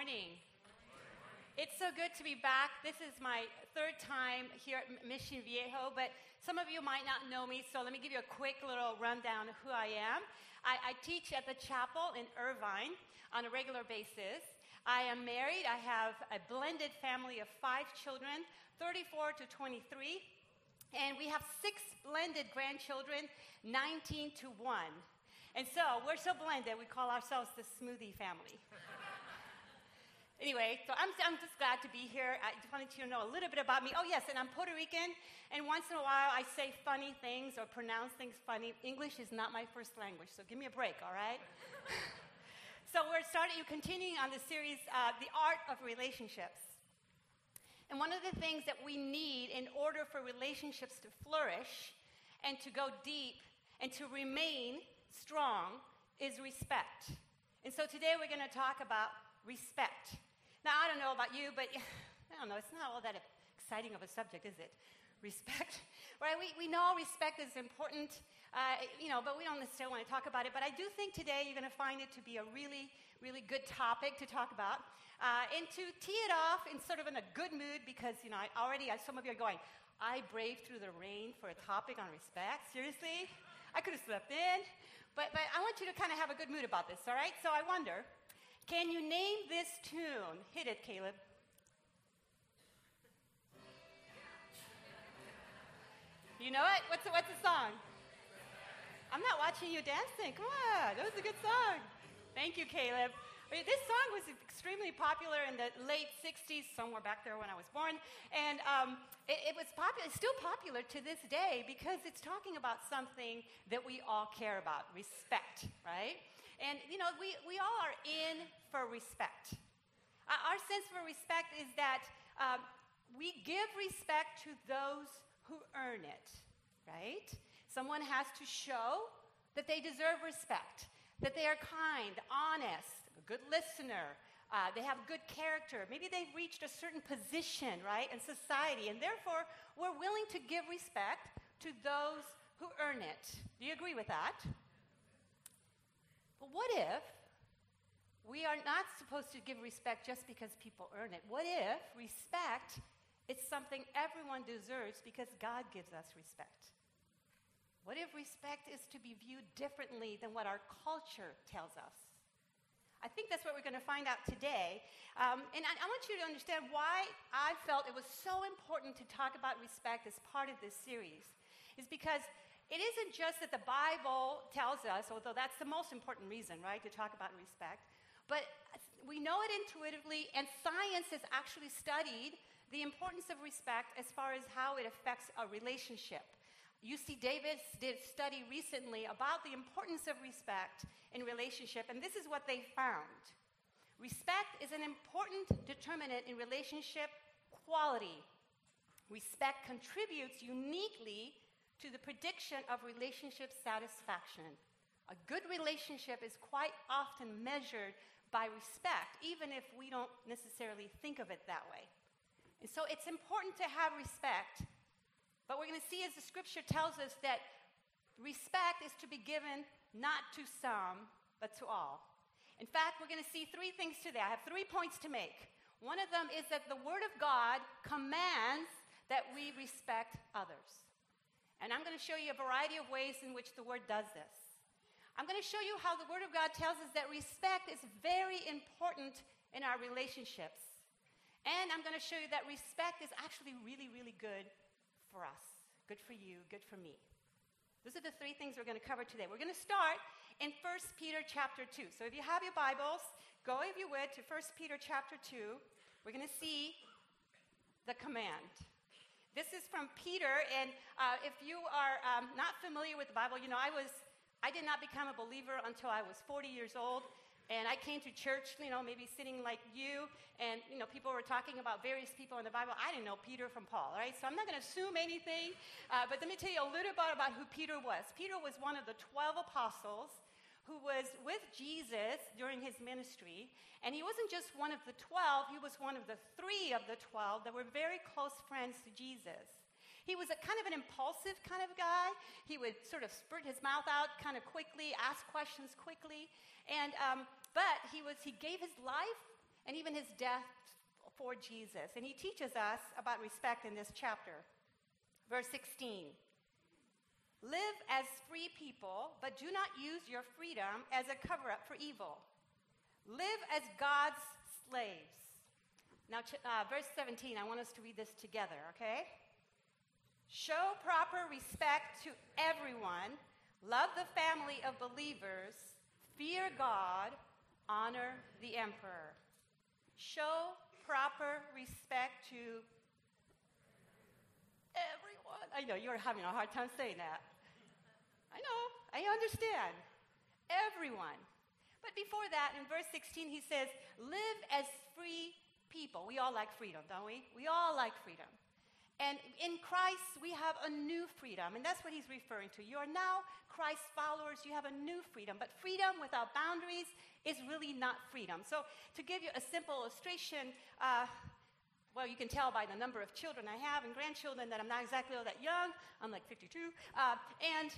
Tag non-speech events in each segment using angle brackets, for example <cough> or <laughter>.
morning. It's so good to be back. This is my third time here at Mission Viejo, but some of you might not know me, so let me give you a quick little rundown of who I am. I, I teach at the chapel in Irvine on a regular basis. I am married. I have a blended family of five children, 34 to 23, and we have six blended grandchildren, 19 to 1. And so we're so blended, we call ourselves the smoothie family. Anyway, so I'm, I'm just glad to be here. I just wanted you to know a little bit about me. Oh, yes, and I'm Puerto Rican, and once in a while I say funny things or pronounce things funny. English is not my first language, so give me a break, all right? <laughs> so we're starting, you continuing on the series, uh, The Art of Relationships. And one of the things that we need in order for relationships to flourish and to go deep and to remain strong is respect. And so today we're going to talk about respect. Now, I don't know about you, but <sighs> I don't know, it's not all that exciting of a subject, is it? <laughs> Respect, right? We, we know respect is important, uh, you know, but we don't necessarily want to talk about it. But I do think today you're going to find it to be a really, really good topic to talk about. Uh, and to tee it off in sort of in a good mood because, you know, I already, some of you are going, I braved through the rain for a topic on respect. Seriously? I could have slept in. But, but I want you to kind of have a good mood about this, all right? So I wonder can you name this tune? Hit it, Caleb. You know it? What's the, what's the song? I'm not watching you dancing. Come on, that was a good song. Thank you, Caleb. This song was extremely popular in the late 60s, somewhere back there when I was born. And um, it, it, was popular, it's still popular to this day because it's talking about something that we all care about respect, right? And, you know, we, we all are in for respect. Our sense for respect is that um, we give respect to those who earn it, right? Someone has to show that they deserve respect that they are kind, honest, a good listener, uh, they have good character. Maybe they've reached a certain position, right, in society, and therefore we're willing to give respect to those who earn it. Do you agree with that? But what if we are not supposed to give respect just because people earn it? What if respect is something everyone deserves because God gives us respect? What if respect is to be viewed differently than what our culture tells us? I think that's what we're going to find out today. Um, and I, I, want you to understand why I felt it was so important to talk about respect as part of this series. Is because it isn't just that the Bible tells us, although that's the most important reason, right, to talk about respect, but uh, we know it intuitively, and science has actually studied the importance of respect as far as how it affects a relationship. UC Davis did a study recently about the importance of respect in relationship, and this is what they found. Respect is an important determinant in relationship quality. Respect contributes uniquely to the prediction of relationship satisfaction. A good relationship is quite often measured by respect, even if we don't necessarily think of it that way. And so it's important to have respect but we're going to see as the scripture tells us that respect is to be given not to some, but to all. In fact, we're going to see three things today. I have three points to make. One of them is that the Word of God commands that we respect others. And I'm going to show you a variety of ways in which the Word does this. I'm going to show you how the Word of God tells us that respect is very important in our relationships. And I'm going to show you that respect is actually really, really good for us, good for you, good for me. Those are the three things we're going to cover today. We're going to start in 1 Peter chapter 2. So if you have your Bibles, go if you would to 1 Peter chapter 2. We're going to see the command. This is from Peter, and uh, if you are um, not familiar with the Bible, you know, I was, I did not become a believer until I was 40 years old. And I came to church, you know, maybe sitting like you, and, you know, people were talking about various people in the Bible. I didn't know Peter from Paul, right? So I'm not going to assume anything, uh, but let me tell you a little bit about who Peter was. Peter was one of the 12 apostles who was with Jesus during his ministry. And he wasn't just one of the 12, he was one of the three of the 12 that were very close friends to Jesus. He was a kind of an impulsive kind of guy. He would sort of spurt his mouth out kind of quickly, ask questions quickly. And um, but he was he gave his life and even his death for Jesus. And he teaches us about respect in this chapter. Verse 16 Live as free people, but do not use your freedom as a cover up for evil. Live as God's slaves. Now, uh, verse 17, I want us to read this together, okay? Show proper respect to everyone, love the family of believers, fear God, honor the emperor. Show proper respect to everyone. I know you're having a hard time saying that. I know, I understand. Everyone. But before that, in verse 16, he says, Live as free people. We all like freedom, don't we? We all like freedom. And in Christ, we have a new freedom. And that's what he's referring to. You are now Christ followers. You have a new freedom. But freedom without boundaries is really not freedom. So, to give you a simple illustration, uh, well, you can tell by the number of children I have and grandchildren that I'm not exactly all that young. I'm like 52. Uh, and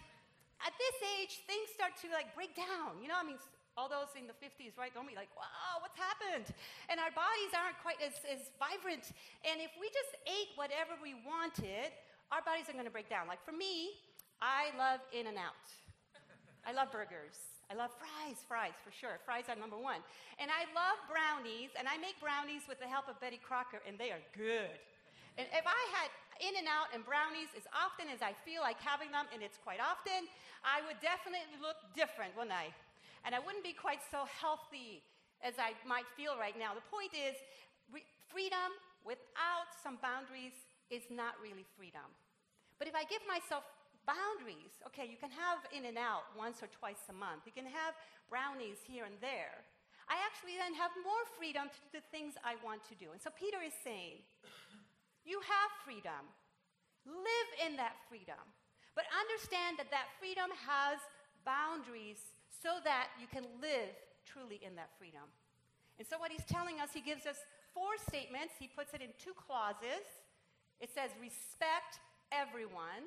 at this age, things start to like break down. You know, I mean, all those in the 50s, right? Don't be like, wow, what's happened? And our bodies aren't quite as, as vibrant. And if we just ate whatever we wanted, our bodies are going to break down. Like for me, I love In N Out. I love burgers. I love fries, fries for sure. Fries are number one. And I love brownies, and I make brownies with the help of Betty Crocker, and they are good. And if I had In N Out and brownies as often as I feel like having them, and it's quite often, I would definitely look different, wouldn't I? And I wouldn't be quite so healthy as I might feel right now. The point is, re- freedom without some boundaries is not really freedom. But if I give myself boundaries, okay, you can have In and Out once or twice a month, you can have brownies here and there. I actually then have more freedom to do the things I want to do. And so Peter is saying, you have freedom. Live in that freedom. But understand that that freedom has boundaries so that you can live truly in that freedom. And so, what he's telling us, he gives us four statements. He puts it in two clauses. It says, respect everyone,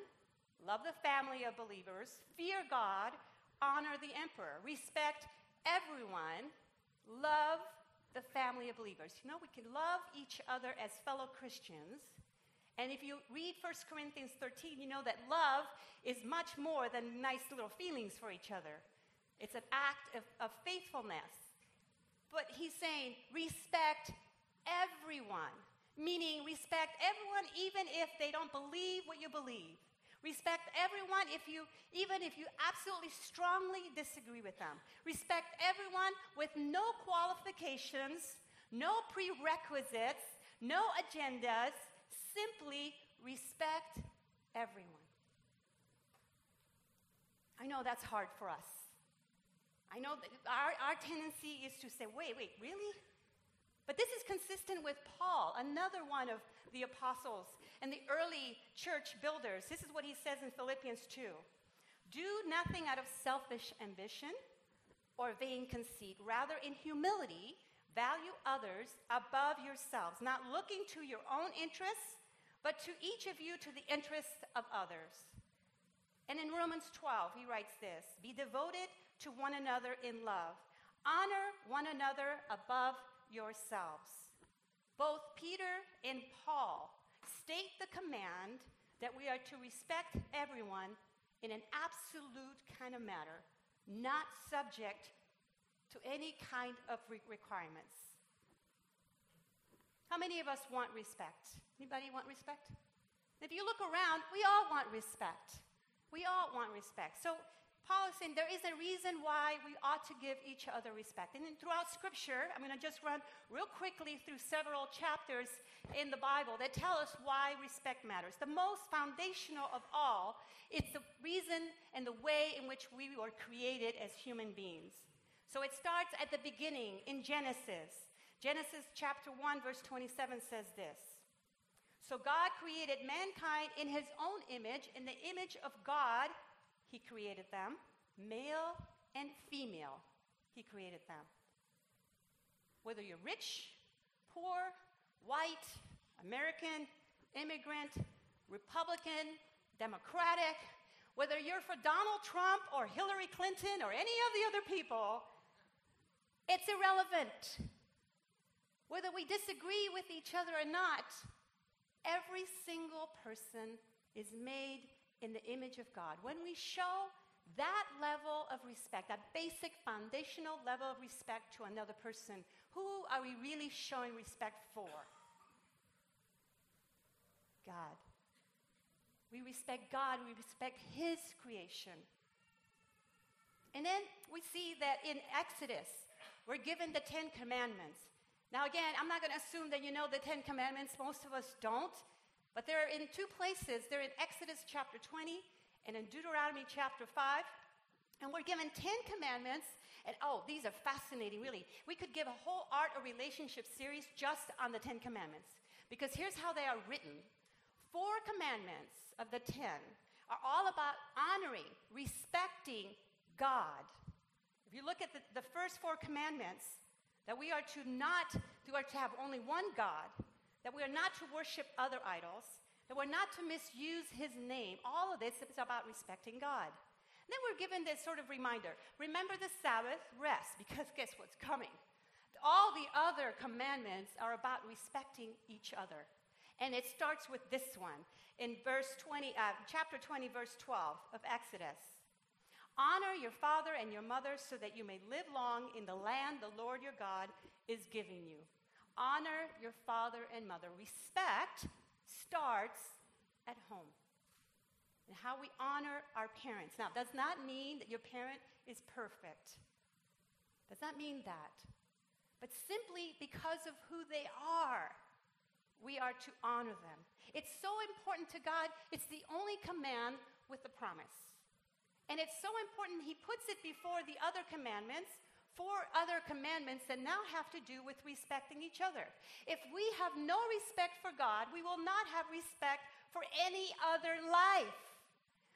love the family of believers, fear God, honor the emperor. Respect everyone, love the family of believers. You know, we can love each other as fellow Christians. And if you read 1 Corinthians 13, you know that love is much more than nice little feelings for each other. It's an act of, of faithfulness. But he's saying, respect everyone, meaning respect everyone even if they don't believe what you believe. Respect everyone if you, even if you absolutely strongly disagree with them. Respect everyone with no qualifications, no prerequisites, no agendas. Simply respect everyone. I know that's hard for us. I know that our, our tendency is to say, wait, wait, really? But this is consistent with Paul, another one of the apostles and the early church builders. This is what he says in Philippians 2 Do nothing out of selfish ambition or vain conceit. Rather, in humility, value others above yourselves, not looking to your own interests, but to each of you to the interests of others. And in Romans 12, he writes this Be devoted to one another in love, honor one another above yourselves. Both Peter and Paul state the command that we are to respect everyone in an absolute kind of matter, not subject to any kind of re- requirements. How many of us want respect? Anybody want respect? If you look around, we all want respect. We all want respect. So Paul is saying there is a reason why we ought to give each other respect. And throughout Scripture, I'm going to just run real quickly through several chapters in the Bible that tell us why respect matters. The most foundational of all is the reason and the way in which we were created as human beings. So it starts at the beginning in Genesis. Genesis chapter 1, verse 27 says this. So God created mankind in his own image. In the image of God, he created them. Male and female, he created them. Whether you're rich, poor, white, American, immigrant, Republican, Democratic, whether you're for Donald Trump or Hillary Clinton or any of the other people, it's irrelevant. Whether we disagree with each other or not, every single person is made in the image of God. When we show that level of respect, that basic foundational level of respect to another person, who are we really showing respect for? God. We respect God, we respect His creation. And then we see that in Exodus, we're given the Ten Commandments. Now, again, I'm not going to assume that you know the Ten Commandments. Most of us don't. But they're in two places. They're in Exodus chapter 20 and in Deuteronomy chapter 5. And we're given 10 commandments. And oh, these are fascinating, really. We could give a whole art or relationship series just on the 10 commandments. Because here's how they are written Four commandments of the 10 are all about honoring, respecting God. If you look at the, the first four commandments, that we are to not, we are to have only one God, that we are not to worship other idols, that we're not to misuse his name. All of this is about respecting God. And then we're given this sort of reminder remember the Sabbath, rest, <laughs> because guess what's coming? All the other commandments are about respecting each other. And it starts with this one in verse 20, uh, chapter 20, verse 12 of Exodus. Honor your father and your mother so that you may live long in the land the Lord your God is giving you. Honor your father and mother. Respect starts at home. And how we honor our parents. Now, does not mean that your parent is perfect. Does not mean that. But simply because of who they are, we are to honor them. It's so important to God, it's the only command with the promise. And it's so important, He puts it before the other commandments four other commandments that now have to do with respecting each other. If we have no respect for God, we will not have respect for any other life.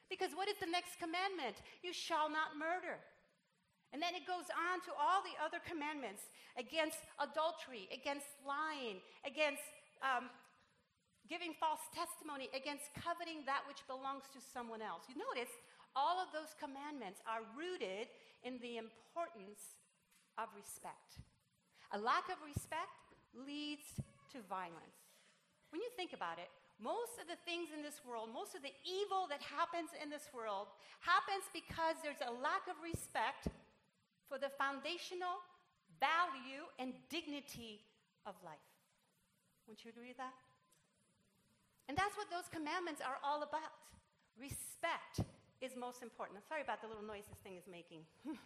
Because what is the next commandment? You shall not murder. And then it goes on to all the other commandments against adultery, against lying, against um, giving false testimony, against coveting that which belongs to someone else. You notice all of those commandments are rooted in the importance of respect. A lack of respect leads to violence. When you think about it, most of the things in this world, most of the evil that happens in this world, happens because there's a lack of respect for the foundational value and dignity of life. Wouldn't you agree with that? And that's what those commandments are all about. Respect is most important. I'm sorry about the little noise this thing is making. <laughs>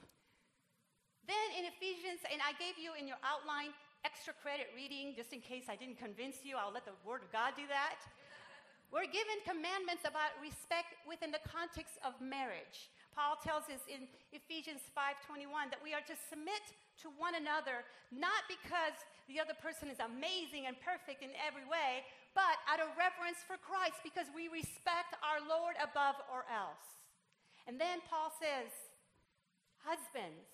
Then in Ephesians, and I gave you in your outline extra credit reading just in case I didn't convince you. I'll let the Word of God do that. We're given commandments about respect within the context of marriage. Paul tells us in Ephesians 5:21 that we are to submit to one another not because the other person is amazing and perfect in every way, but out of reverence for Christ because we respect our Lord above all else. And then Paul says, husbands,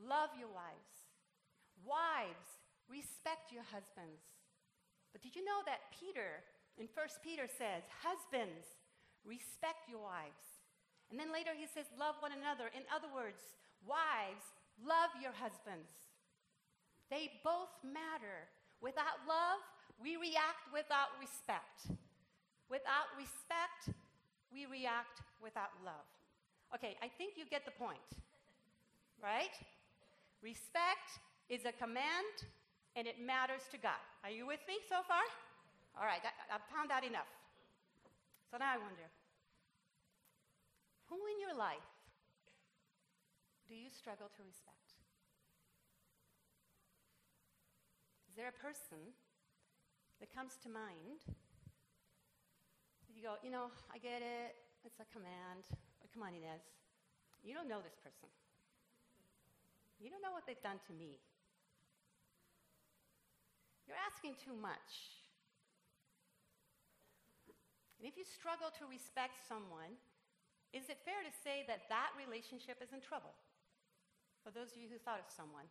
Love your wives. Wives, respect your husbands. But did you know that Peter, in 1 Peter says, Husbands, respect your wives. And then later he says, Love one another. In other words, wives, love your husbands. They both matter. Without love, we react without respect. Without respect, we react without love. Okay, I think you get the point, right? Respect is a command and it matters to God. Are you with me so far? All right, I, have found out enough. So now I wonder who in your life do you struggle to respect? Is there a person that comes to mind? You go, you know, I get it, it's a command. But come on, Inez. You don't know this person. You don't know what they've done to me. You're asking too much. And if you struggle to respect someone, is it fair to say that that relationship is in trouble? For those of you who thought of someone,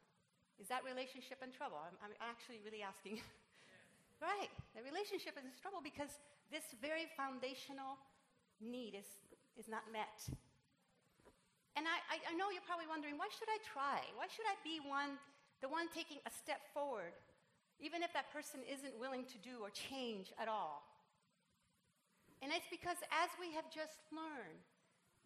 is that relationship in trouble? I'm, I'm actually really asking. <laughs> right, the relationship is in trouble because this very foundational need is, is not met. And I, I, know you're probably wondering, why should I try? Why should I be one, the one taking a step forward? even if that person isn't willing to do or change at all. And it's because as we have just learned,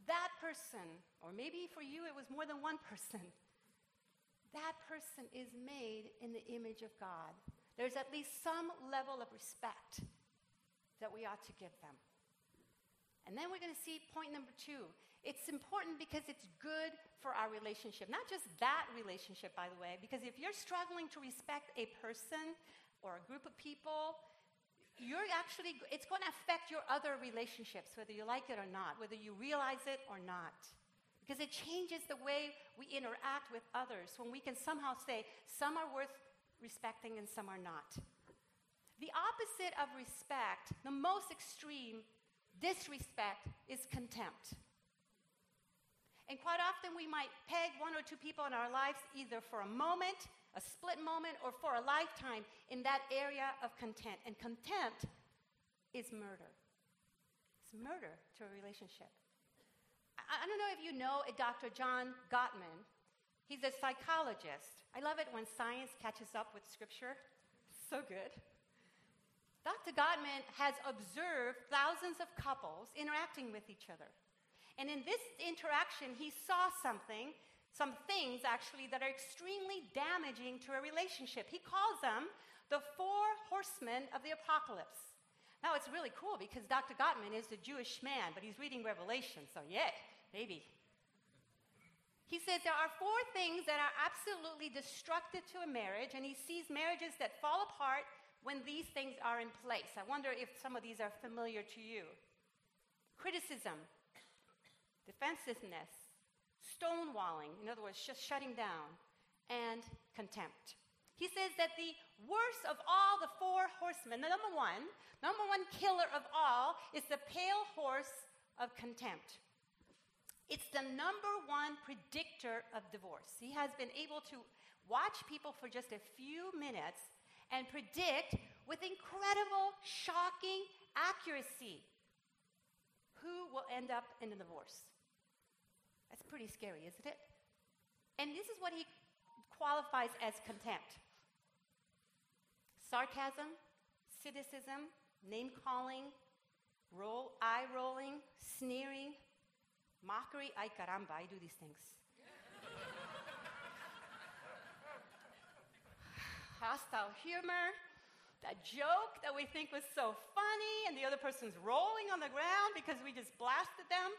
that person, or maybe for you it was more than one person, <laughs> that person is made in the image of God. There's at least some level of respect that we ought to give them. And then we're going to see point number two. It's important because it's good for our relationship. Not just that relationship, by the way, because if you're struggling to respect a person or a group of people, you're actually, it's going to affect your other relationships, whether you like it or not, whether you realize it or not. Because it changes the way we interact with others when we can somehow say, some are worth respecting and some are not. The opposite of respect, the most extreme disrespect, is contempt. And quite often we might peg one or two people in our lives either for a moment, a split moment, or for a lifetime in that area of content. And contempt is murder. It's murder to a relationship. I don't know if you know a Dr. John Gottman. He's a psychologist. I love it when science catches up with scripture. <laughs> So good. Dr. Gottman has observed thousands of couples interacting with each other. And in this interaction, he saw something, some things actually, that are extremely damaging to a relationship. He calls them the four horsemen of the apocalypse. Now, it's really cool because Dr. Gottman is a Jewish man, but he's reading Revelation, so yeah. Maybe. He says there are four things that are absolutely destructive to a marriage, and he sees marriages that fall apart when these things are in place. I wonder if some of these are familiar to you criticism, defensiveness, stonewalling, in other words, just shutting down, and contempt. He says that the worst of all the four horsemen, the number one, number one killer of all, is the pale horse of contempt. It's the number one predictor of divorce. He has been able to watch people for just a few minutes and predict with incredible, shocking accuracy who will end up in a divorce. That's pretty scary, isn't it? And this is what he qualifies as contempt sarcasm, cynicism, name calling, roll, eye rolling, sneering, Mockery, ay caramba, I do these things. <sighs> Hostile humor, that joke that we think was so funny, and the other person's rolling on the ground because we just blasted them.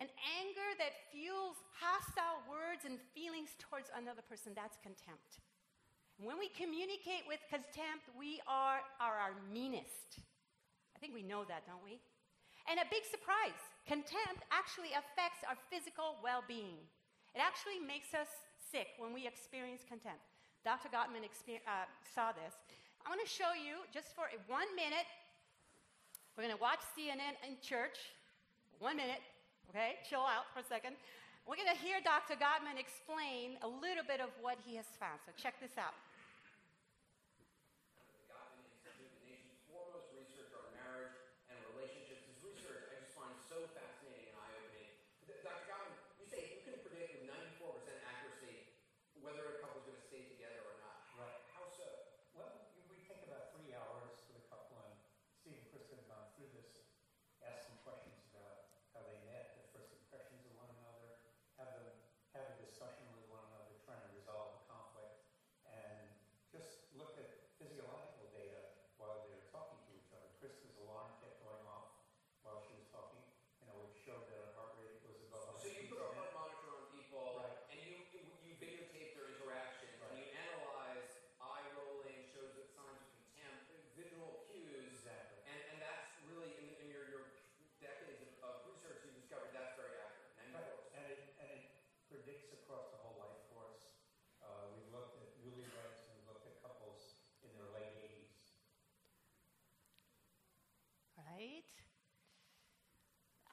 An anger that fuels hostile words and feelings towards another person, that's contempt. When we communicate with contempt, we are, are our meanest. I think we know that, don't we? And a big surprise contempt actually affects our physical well being. It actually makes us sick when we experience contempt. Dr. Gottman exper- uh, saw this. I want to show you just for one minute. We're going to watch CNN in church. One minute, okay? Chill out for a second. We're going to hear Dr. Gottman explain a little bit of what he has found. So check this out.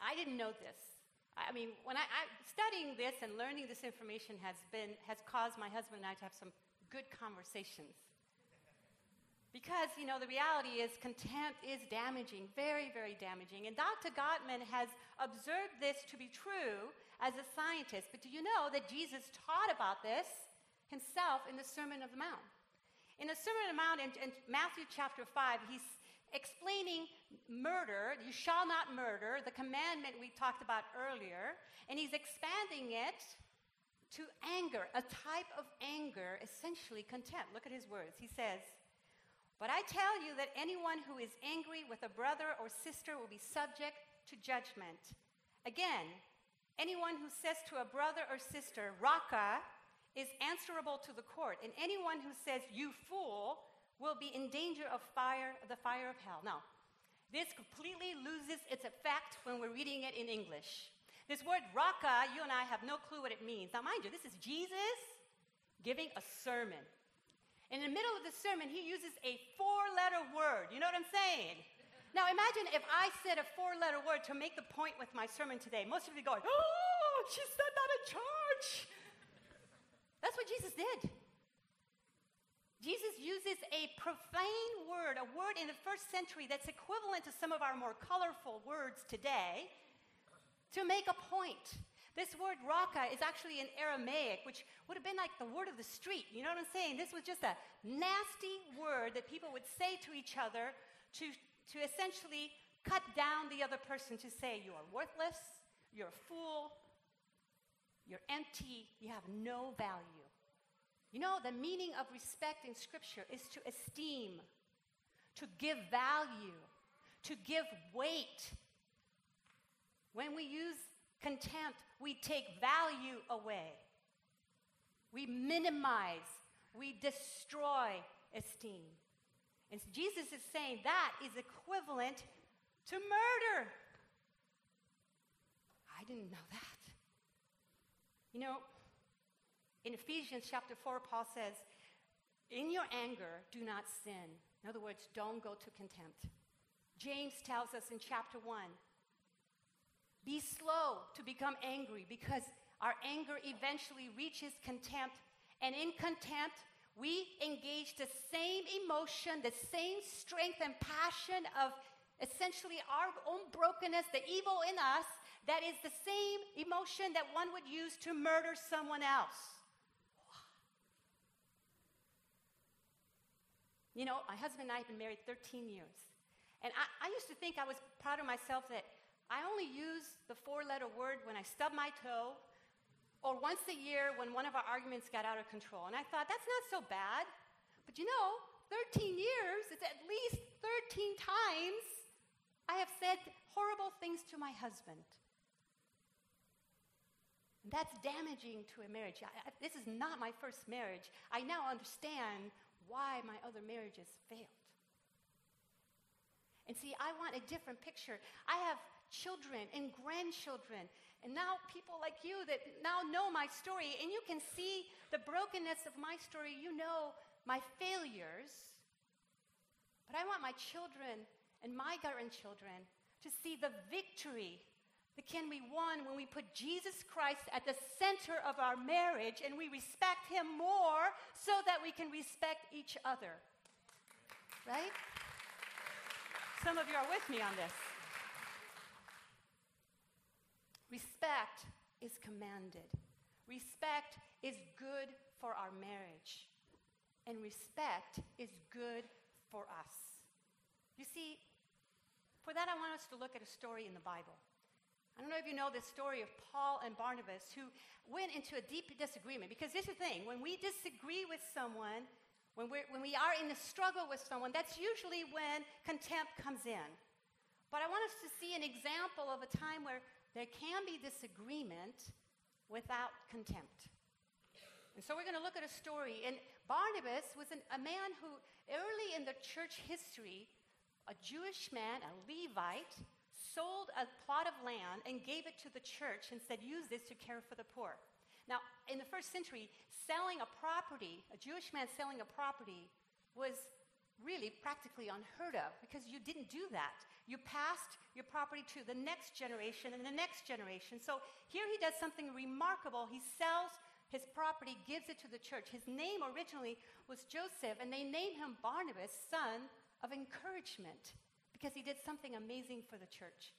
I didn't know this. I mean, when I, I, studying this and learning this information has been has caused my husband and I to have some good conversations. Because you know the reality is contempt is damaging, very very damaging. And Dr. Gottman has observed this to be true as a scientist. But do you know that Jesus taught about this himself in the Sermon of the Mount? In the Sermon on the Mount in, in Matthew chapter 5, he's explaining murder. You shall not murder, the commandment we talked about earlier. And he's expanding it to anger, a type of anger, essentially contempt. Look at his words. He says, But I tell you that anyone who is angry with a brother or sister will be subject to judgment. Again, anyone who says to a brother or sister, Raca, is answerable to the court, and anyone who says, You fool, will be in danger of fire, the fire of hell. Now, this completely loses its effect when we're reading it in English. This word raca, you and I have no clue what it means. Now, mind you, this is Jesus giving a sermon. In the middle of the sermon, he uses a four letter word. You know what I'm saying? Now, imagine if I said a four letter word to make the point with my sermon today. Most of you going, Oh, she said that in church. That's what Jesus did. Jesus uses a profane word, a word in the first century that's equivalent to some of our more colorful words today, to make a point. This word raca is actually in Aramaic, which would have been like the word of the street. You know what I'm saying? This was just a nasty word that people would say to each other to, to essentially cut down the other person, to say, You are worthless, you're a fool, you're empty. You have no value. You know, the meaning of respect in Scripture is to esteem, to give value, to give weight. When we use contempt, we take value away. We minimize, we destroy esteem. And Jesus is saying that is equivalent to murder. I didn't know that. You know, in Ephesians chapter 4, Paul says, In your anger, do not sin. In other words, don't go to contempt. James tells us in chapter 1 be slow to become angry because our anger eventually reaches contempt. And in contempt, we engage the same emotion, the same strength and passion of essentially our own brokenness, the evil in us, that is the same emotion that one would use to murder someone else. You know, my husband and I have been married 13 years. And I, I, used to think I was proud of myself that I only use the four letter word when I stub my toe or once a year when one of our arguments got out of control. And I thought, that's not so bad. But you know, 13 years, it's at least 13 times I have said horrible things to my husband. That's damaging to a marriage. I, I, this is not my first marriage. I now understand why my other marriages failed. And see, I want a different picture. I have children and grandchildren, and now people like you that now know my story, and you can see the brokenness of my story. You know my failures. But I want my children and my grandchildren to see the victory that can be won when we put Jesus Christ at the center of our marriage and we respect him more so that we can respect each other. Right? Some of you are with me on this. Respect is commanded. Respect is good for our marriage. And respect is good for us. You see, for that, I want us to look at a story in the Bible. I don't know if you know the story of Paul and Barnabas who went into a deep disagreement. Because here's the thing when we disagree with someone, when, we're, when we are in a struggle with someone, that's usually when contempt comes in. But I want us to see an example of a time where there can be disagreement without contempt. And so we're going to look at a story. And Barnabas was an, a man who, early in the church history, a Jewish man, a Levite, sold a plot of land and gave it to the church and said, use this to care for the poor. Now, in the first century, selling a property, a Jewish man selling a property, was really practically unheard of because you didn't do that. You passed your property to the next generation and the next generation. So here he does something remarkable. He sells his property, gives it to the church. His name originally was Joseph, and they named him Barnabas, son of encouragement because he did something amazing for the church.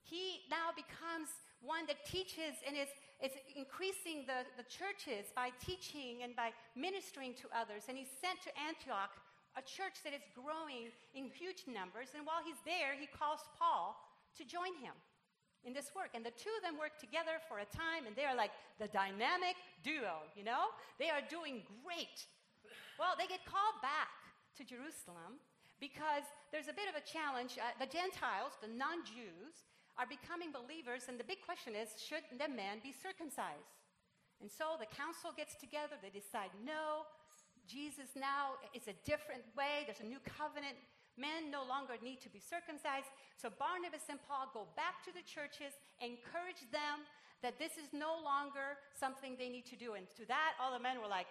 He now becomes one that teaches and is, is increasing the, the churches by teaching and by ministering to others. And he's sent to Antioch, a church that is growing in huge numbers. And while he's there, he calls Paul to join him in this work. And the two of them work together for a time, and they are like the dynamic duo, you know? They are doing great. Well, they get called back to Jerusalem because there's a bit of a challenge. Uh, the Gentiles, the non Jews, are becoming believers, and the big question is should the man be circumcised? And so the council gets together, they decide no, Jesus now is a different way, there's a new covenant. Men no longer need to be circumcised. So Barnabas and Paul go back to the churches, encourage them that this is no longer something they need to do. And to that, all the men were like!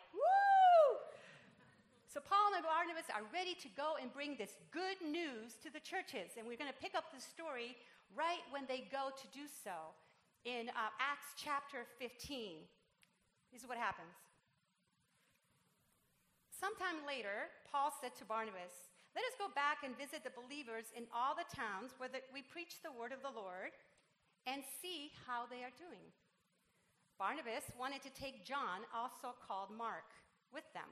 So Paul and Barnabas are ready to go and bring this good news to the churches. And we're going to pick up the story right when they go to do so in uh, Acts chapter 15. This is what happens. Sometime later, Paul said to Barnabas, Let us go back and visit the believers in all the towns where the, we preach the word of the Lord and see how they are doing. Barnabas wanted to take John, also called Mark, with them.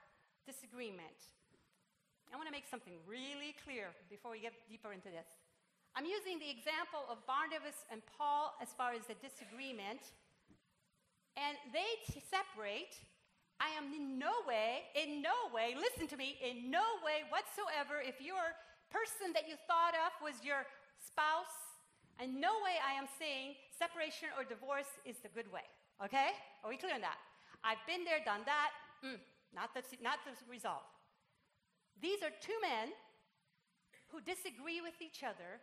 disagreement. I want to make something really clear before we get deeper into this. I'm using the example of Barnabas and Paul as far as the disagreement, and they separate. I am in no way, in no way, listen to me, in no way whatsoever, if your person that you thought of was your spouse, in no way I am saying separation or divorce is the good way. Okay? Are we clear on that? I've been there, done that. Mm, not the, not the result. These are two men who disagree with each other,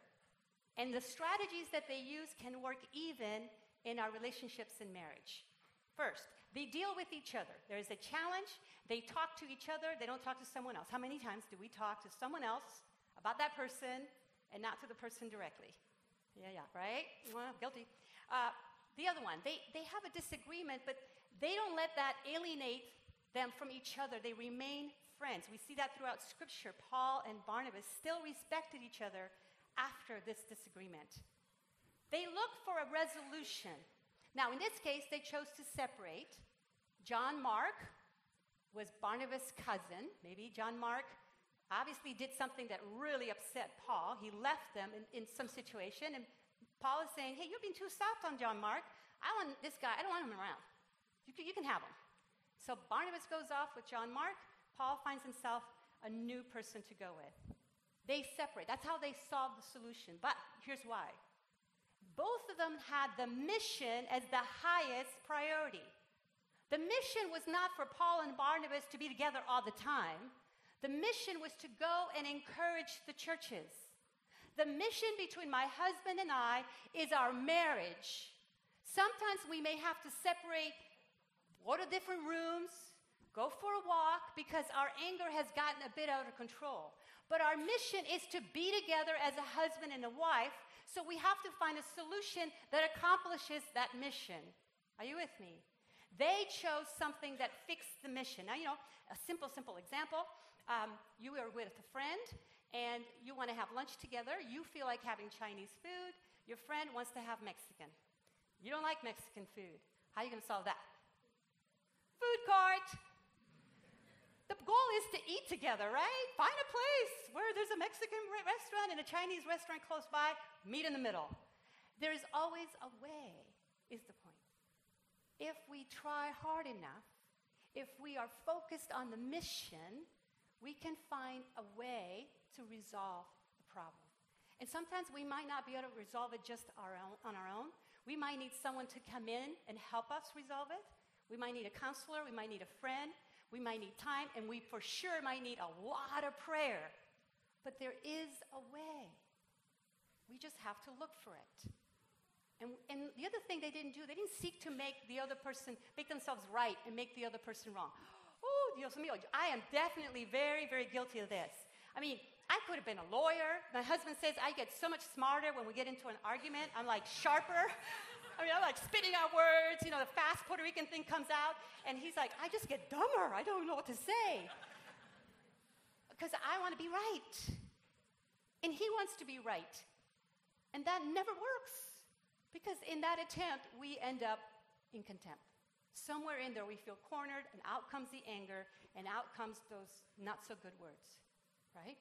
and the strategies that they use can work even in our relationships in marriage. First, they deal with each other. There is a challenge. They talk to each other. They don't talk to someone else. How many times do we talk to someone else about that person and not to the person directly? Yeah, yeah, right? Well, guilty. Uh, the other one, they, they have a disagreement, but they don't let that alienate them from each other. They remain friends. We see that throughout Scripture. Paul and Barnabas still respected each other after this disagreement. They look for a resolution. Now, in this case, they chose to separate. John Mark was Barnabas' cousin. Maybe John Mark obviously did something that really upset Paul. He left them in, in some situation, and Paul is saying, Hey, you're being too soft on John Mark. I want this guy, I don't want him around. You can, you can have him. So Barnabas goes off with John Mark. Paul finds himself a new person to go with. They separate. That's how they solve the solution. But here's why both of them had the mission as the highest priority. The mission was not for Paul and Barnabas to be together all the time. The mission was to go and encourage the churches. The mission between my husband and I is our marriage. Sometimes we may have to separate go to different rooms, go for a walk because our anger has gotten a bit out of control. But our mission is to be together as a husband and a wife, so we have to find a solution that accomplishes that mission. Are you with me? They chose something that fixed the mission. Now, you know, a simple, simple example. Um, you are with a friend and you want to have lunch together. You feel like having Chinese food. Your friend wants to have Mexican. You don't like Mexican food. How are you going to solve that? Food court. The goal is to eat together, right? Find a place where there's a Mexican restaurant and a Chinese restaurant close by, meet in the middle. There is always a way, is the point. If we try hard enough, if we are focused on the mission, we can find a way to resolve the problem. And sometimes we might not be able to resolve it just our own, on our own. We might need someone to come in and help us resolve it. We might need a counselor, we might need a friend, we might need time, and we for sure might need a lot of prayer. But there is a way. We just have to look for it. And, and the other thing they didn't do, they didn't seek to make the other person, make themselves right and make the other person wrong. Oh, Dios mío, I am definitely very, very guilty of this. I mean, I could have been a lawyer. My husband says I get so much smarter when we get into an argument. I'm like sharper. <laughs> I mean, I'm like spitting out words. You know, the fast Puerto Rican thing comes out, and he's like, I just get dumber. I don't know what to say. Because I want to be right. And he wants to be right. And that never works. Because in that attempt, we end up in contempt. Somewhere in there, we feel cornered, and out comes the anger, and out comes those not so good words, right?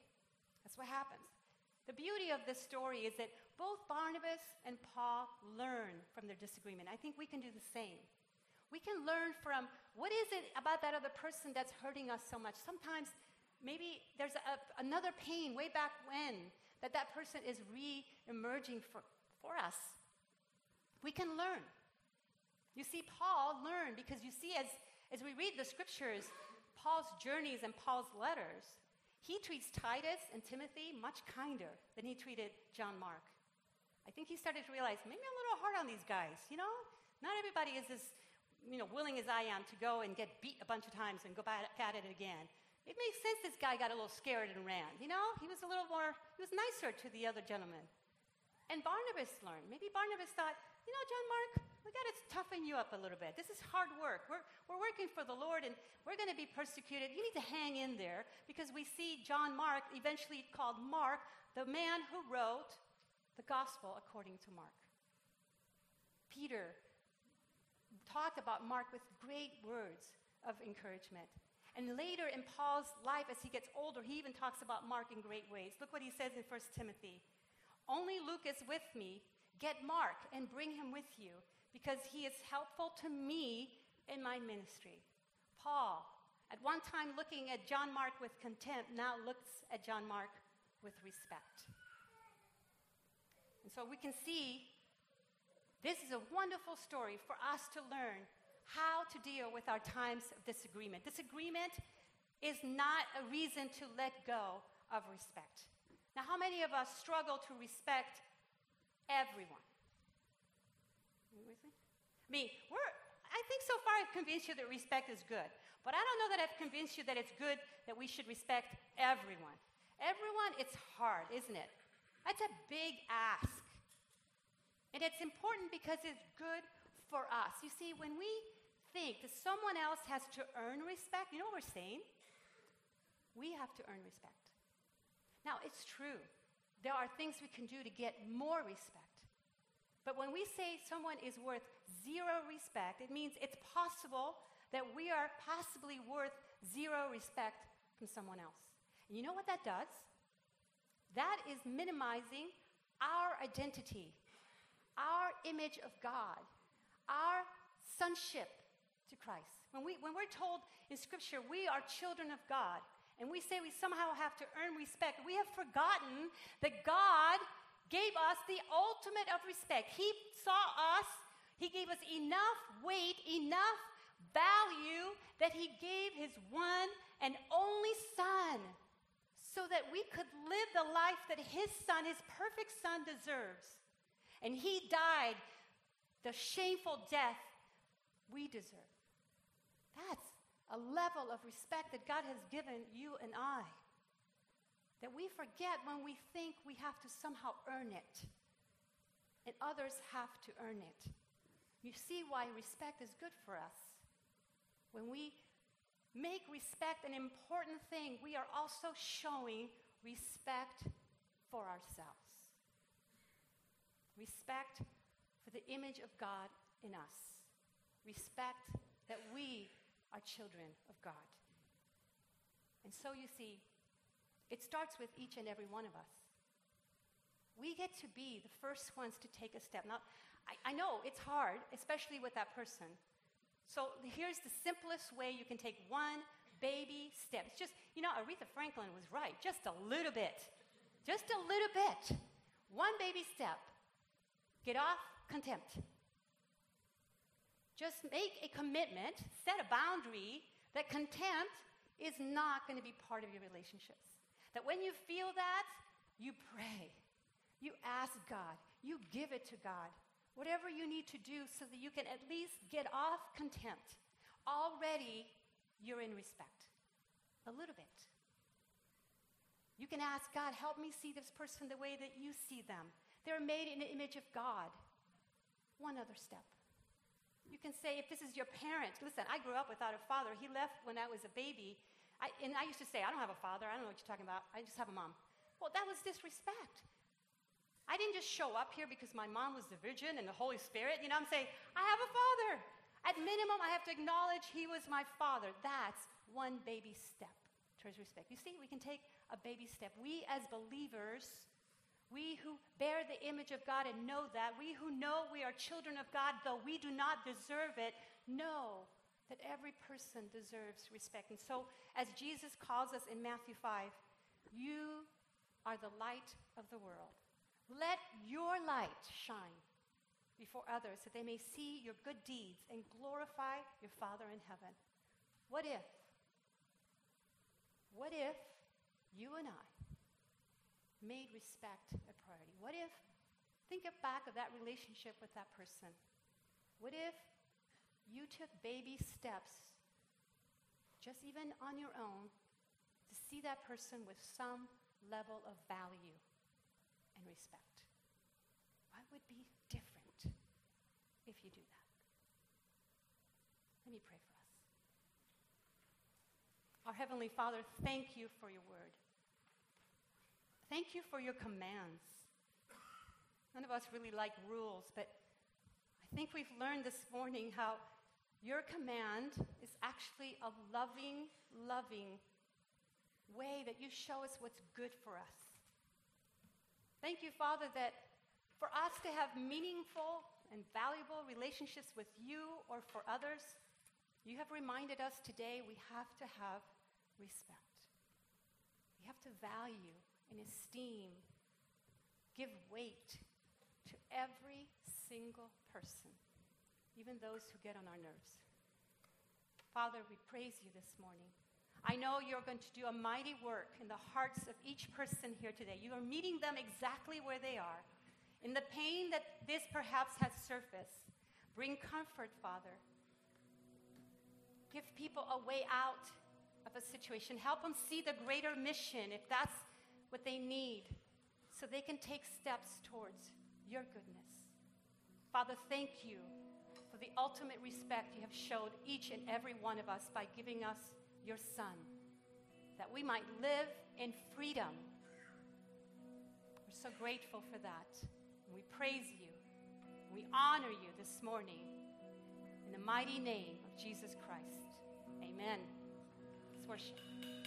That's what happens. The beauty of this story is that both Barnabas and Paul learn from their disagreement. I think we can do the same. We can learn from what is it about that other person that's hurting us so much. Sometimes maybe there's a, another pain way back when that that person is re-emerging for, for us. We can learn. You see, Paul learned because you see, as, as we read the scriptures, Paul's journeys and Paul's letters, he treats Titus and Timothy much kinder than he treated John Mark. I think he started to realize maybe I'm a little hard on these guys, you know? Not everybody is as you know, willing as I am to go and get beat a bunch of times and go back at it again. It makes sense this guy got a little scared and ran. You know, he was a little more, he was nicer to the other gentleman. And Barnabas learned. Maybe Barnabas thought, you know, John Mark, we got to toughen you up a little bit. This is hard work. We're, we're working for the Lord and we're going to be persecuted. You need to hang in there because we see John Mark, eventually called Mark, the man who wrote the gospel according to Mark. Peter talked about Mark with great words of encouragement. And later in Paul's life, as he gets older, he even talks about Mark in great ways. Look what he says in 1 Timothy Only Luke is with me. Get Mark and bring him with you, because he is helpful to me in my ministry. Paul, at one time looking at John Mark with contempt, now looks at John Mark with respect. And so we can see this is a wonderful story for us to learn how to deal with our times of disagreement. Disagreement is not a reason to let go of respect. Now, how many of us struggle to respect everyone? I mean, we're, I think so far I've convinced you that respect is good, but I don't know that I've convinced you that it's good that we should respect everyone. Everyone, it's hard, isn't it? That's a big ask. And it's important because it's good for us. You see, when we think that someone else has to earn respect, you know what we're saying? We have to earn respect. Now, it's true. There are things we can do to get more respect. But when we say someone is worth zero respect, it means it's possible that we are possibly worth zero respect from someone else. And you know what that does? That is minimizing our identity, our image of God, our sonship to Christ. When, we, when we're told in Scripture we are children of God, and we say we somehow have to earn respect, we have forgotten that God gave us the ultimate of respect. He saw us, He gave us enough weight, enough value that He gave His one and only Son so that we could live the life that His Son, His perfect Son, deserves. And He died the shameful death we deserve. That's a level of respect that God has given you and I that we forget when we think we have to somehow earn it and others have to earn it. You see why respect is good for us. When we make respect an important thing, we are also showing respect for ourselves. Respect for the image of God in us. Respect that we are children of God. And so you see, it starts with each and every one of us. We get to be the first ones to take a step. Now, I, I know it's hard, especially with that person. So here's the simplest way you can take one baby step. It's just, you know, Aretha Franklin was right, just a little bit. Just a little bit. One baby step. Get off contempt. Just make a commitment, set a boundary that contempt is not going to be part of your relationships. That when you feel that, you pray. You ask God. You give it to God. Whatever you need to do so that you can at least get off contempt. Already, you're in respect. A little bit. You can ask God, help me see this person the way that you see them. They're made in the image of God. One other step. You can say, if this is your parent, listen, I grew up without a father. He left when I was a baby. I, and I used to say, I don't have a father. I don't know what you're talking about. I just have a mom. Well, that was disrespect. I didn't just show up here because my mom was the Virgin and the Holy Spirit. You know, I'm saying, I have a father. At minimum, I have to acknowledge he was my father. That's one baby step towards respect. You see, we can take a baby step. We as believers, we who bear the image of God and know that, we who know we are children of God, though we do not deserve it, know that every person deserves respect. And so, as Jesus calls us in Matthew 5, you are the light of the world. Let your light shine before others that they may see your good deeds and glorify your Father in heaven. What if? What if you and I made respect a priority? What if, think back of that relationship with that person. What if you took baby steps, just even on your own, to see that person with some level of value? and respect. What would be different if you do that? Let me pray for us. Our Heavenly Father, thank you for your word. Thank you for your commands. None of us really like rules, but I think we've learned this morning how your command is actually a loving, loving way that you show us what's good for us. Thank you, Father, that for us to have meaningful and valuable relationships with you or for others, you have reminded us today we have to have respect. We have to value and esteem, give weight to every single person, even those who get on our nerves. Father, we praise you this morning. I know you're going to do a mighty work in the hearts of each person here today. You are meeting them exactly where they are. In the pain that this perhaps has surfaced, bring comfort, Father. Give people a way out of a situation. Help them see the greater mission if that's what they need so they can take steps towards your goodness. Father, thank you for the ultimate respect you have showed each and every one of us by giving us your Son, that we might live in freedom. We're so grateful for that. We praise you. We honor you this morning. In the mighty name of Jesus Christ. Amen. Let's worship.